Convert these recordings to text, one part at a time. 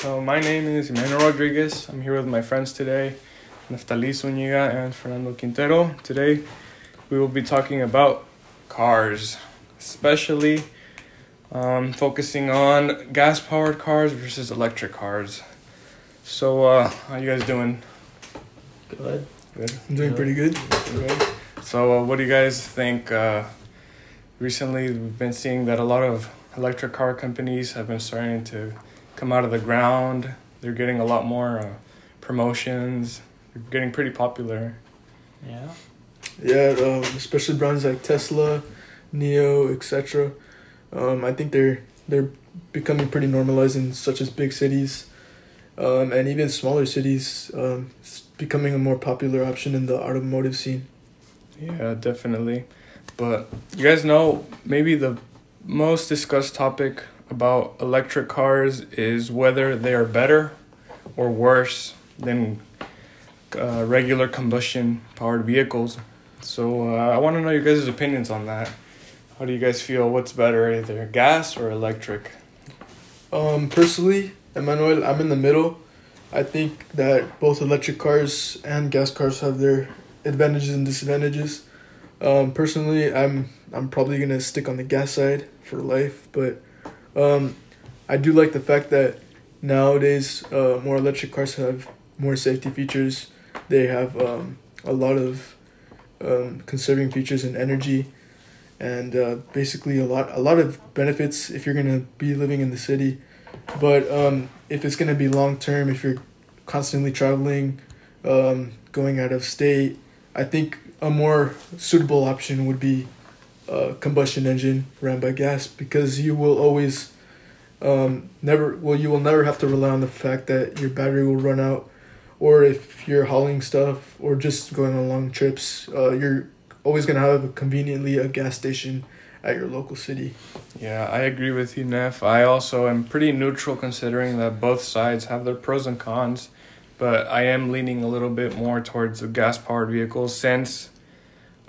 So my name is Emmanuel Rodriguez. I'm here with my friends today, Neftali Zuniga and Fernando Quintero. Today, we will be talking about cars, especially um, focusing on gas-powered cars versus electric cars. So, uh, how you guys doing? Good. Good. I'm doing pretty good. Good. So, uh, what do you guys think? Uh, recently, we've been seeing that a lot of electric car companies have been starting to come out of the ground. They're getting a lot more uh, promotions. They're getting pretty popular. Yeah. Yeah, um, especially brands like Tesla, NIO, etc. Um, I think they're they're becoming pretty normalized in such as big cities, um, and even smaller cities. Um, it's becoming a more popular option in the automotive scene. Yeah, definitely. But you guys know maybe the most discussed topic about electric cars is whether they are better or worse than uh, regular combustion powered vehicles. So uh, I want to know your guys' opinions on that. How do you guys feel? What's better, either gas or electric? Um, personally, Emmanuel, I'm in the middle. I think that both electric cars and gas cars have their advantages and disadvantages. Um, personally, I'm I'm probably gonna stick on the gas side for life, but um, I do like the fact that nowadays uh, more electric cars have more safety features. They have um, a lot of um, conserving features and energy, and uh, basically a lot a lot of benefits if you're gonna be living in the city. But um, if it's gonna be long term, if you're constantly traveling, um, going out of state, I think a more suitable option would be a combustion engine ran by gas because you will always um, never well you will never have to rely on the fact that your battery will run out or if you're hauling stuff or just going on long trips uh, you're always going to have conveniently a gas station at your local city Yeah, I agree with you, Neff. I also am pretty neutral considering that both sides have their pros and cons, but I am leaning a little bit more towards the gas powered vehicles since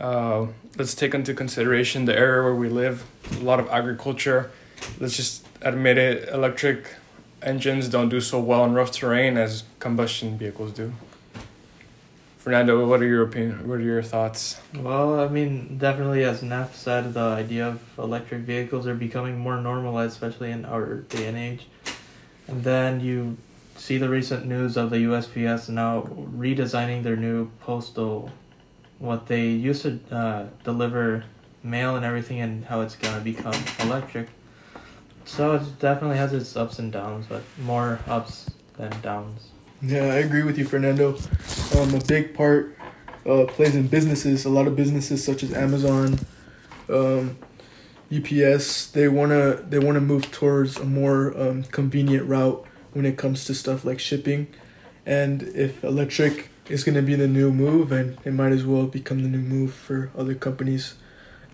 uh, let's take into consideration the area where we live, a lot of agriculture. Let's just admit it, electric engines don't do so well in rough terrain as combustion vehicles do. Fernando, what are your opinion? What are your thoughts? Well, I mean, definitely, as Neff said, the idea of electric vehicles are becoming more normalized, especially in our day and age. And then you see the recent news of the USPS now redesigning their new postal, what they used to uh, deliver mail and everything, and how it's gonna become electric. So it definitely has its ups and downs, but more ups than downs. Yeah, I agree with you, Fernando. Um, a big part uh, plays in businesses. A lot of businesses, such as Amazon, um, UPS, they wanna they wanna move towards a more um, convenient route when it comes to stuff like shipping. And if electric is gonna be the new move, and it might as well become the new move for other companies.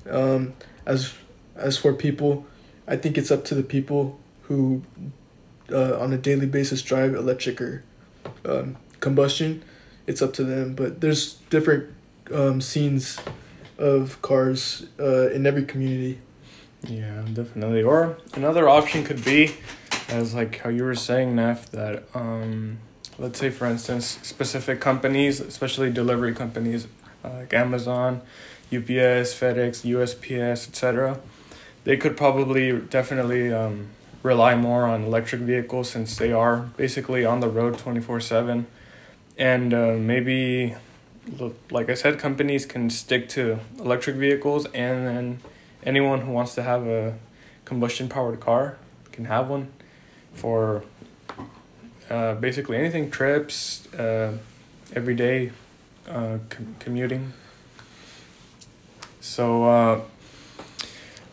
Um, as as for people, I think it's up to the people who, uh, on a daily basis, drive electric or um, combustion, it's up to them. But there's different um, scenes of cars uh, in every community. Yeah, definitely. Or another option could be, as like how you were saying, Neff, that um, let's say for instance, specific companies, especially delivery companies uh, like Amazon, UPS, FedEx, USPS, etc. They could probably definitely um, rely more on electric vehicles since they are basically on the road twenty four seven, and uh, maybe, like I said, companies can stick to electric vehicles and then anyone who wants to have a combustion powered car can have one for uh, basically anything trips uh, everyday uh, com- commuting. So uh,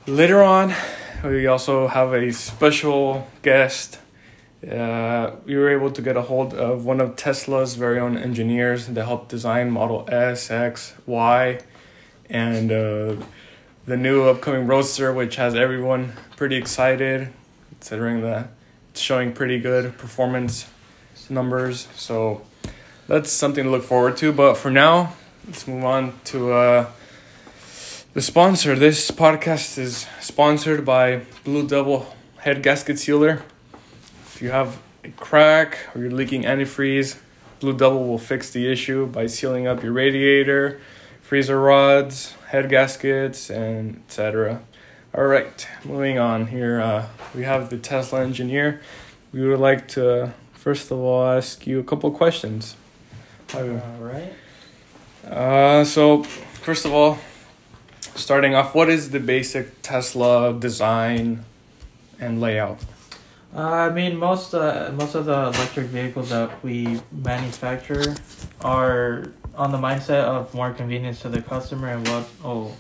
later on we also have a special guest. Uh, we were able to get a hold of one of tesla's very own engineers that helped design model s x y and uh, the new upcoming Roadster, which has everyone pretty excited, considering it's showing pretty good performance numbers. So that's something to look forward to. But for now, let's move on to uh, the sponsor. This podcast is sponsored by Blue Devil Head Gasket Sealer. If you have a crack or you're leaking antifreeze, Blue Devil will fix the issue by sealing up your radiator, freezer rods, head gaskets, and etc. All right, moving on here. Uh, we have the Tesla engineer. We would like to first of all ask you a couple questions. All right. Uh, so first of all, starting off, what is the basic Tesla design and layout? Uh, I mean, most uh, most of the electric vehicles that we manufacture are on the mindset of more convenience to the customer and what oh,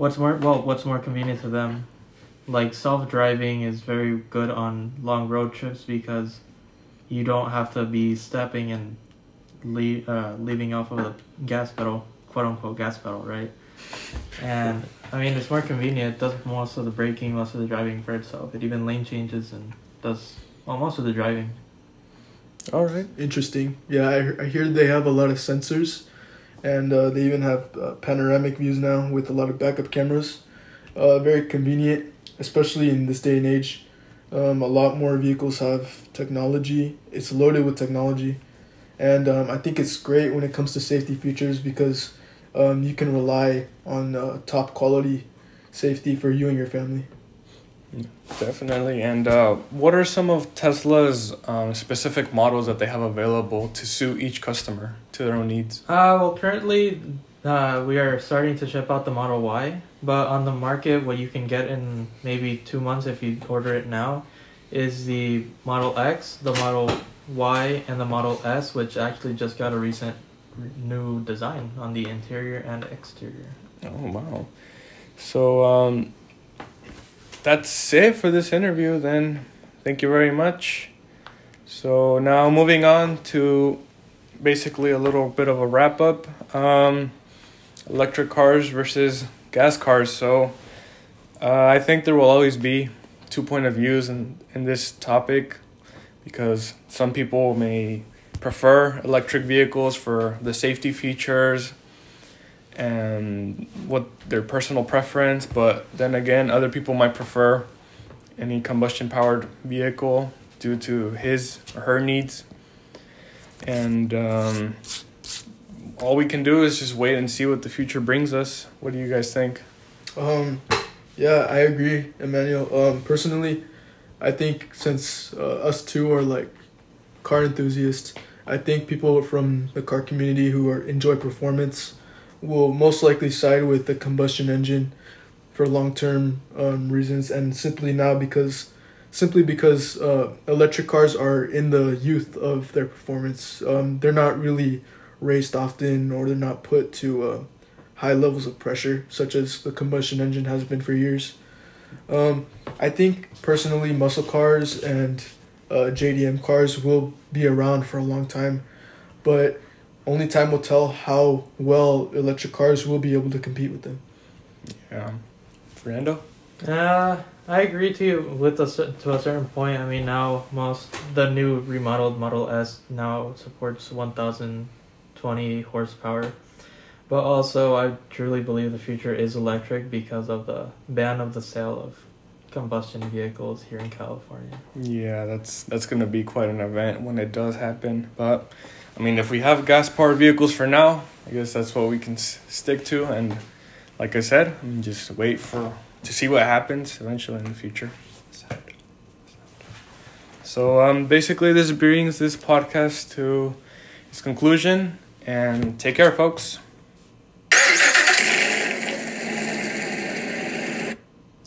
what's more well what's more convenient to them. Like self driving is very good on long road trips because you don't have to be stepping and leave, uh, leaving off of the gas pedal, quote unquote gas pedal, right? And I mean, it's more convenient. It does most of the braking, most of the driving for itself. It even lane changes and does well, most of the driving. All right. Interesting. Yeah, I, I hear they have a lot of sensors, and uh, they even have uh, panoramic views now with a lot of backup cameras. Uh, very convenient, especially in this day and age. Um, a lot more vehicles have technology. It's loaded with technology, and um, I think it's great when it comes to safety features because um, you can rely on uh, top quality safety for you and your family. Definitely. And uh, what are some of Tesla's um, specific models that they have available to suit each customer to their own needs? Uh, well, currently, uh, we are starting to ship out the Model Y, but on the market, what you can get in maybe two months if you order it now is the Model X, the Model Y, and the Model S, which actually just got a recent new design on the interior and exterior. Oh, wow. So, um, that's it for this interview then. Thank you very much. So, now moving on to basically a little bit of a wrap up. Um, electric cars versus gas cars. So, uh, I think there will always be two point of views in, in this topic because some people may prefer electric vehicles for the safety features and what their personal preference, but then again, other people might prefer any combustion powered vehicle due to his or her needs. And um, all we can do is just wait and see what the future brings us. What do you guys think? Um, yeah, I agree, Emmanuel. Um, personally, I think since uh, us two are like car enthusiasts, I think people from the car community who are enjoy performance will most likely side with the combustion engine for long term um, reasons, and simply now because simply because uh, electric cars are in the youth of their performance. Um, they're not really raced often, or they're not put to uh, high levels of pressure, such as the combustion engine has been for years. Um, I think personally, muscle cars and uh, JDM cars will be around for a long time, but only time will tell how well electric cars will be able to compete with them. Yeah. Fernando? Uh, I agree to you with a, to a certain point. I mean, now most the new remodeled Model S now supports 1,020 horsepower, but also I truly believe the future is electric because of the ban of the sale of combustion vehicles here in California. Yeah, that's that's gonna be quite an event when it does happen. But I mean, if we have gas powered vehicles for now, I guess that's what we can s- stick to. And like I said, I mean, just wait for to see what happens eventually in the future. So um, basically, this brings this podcast to its conclusion. And take care, folks.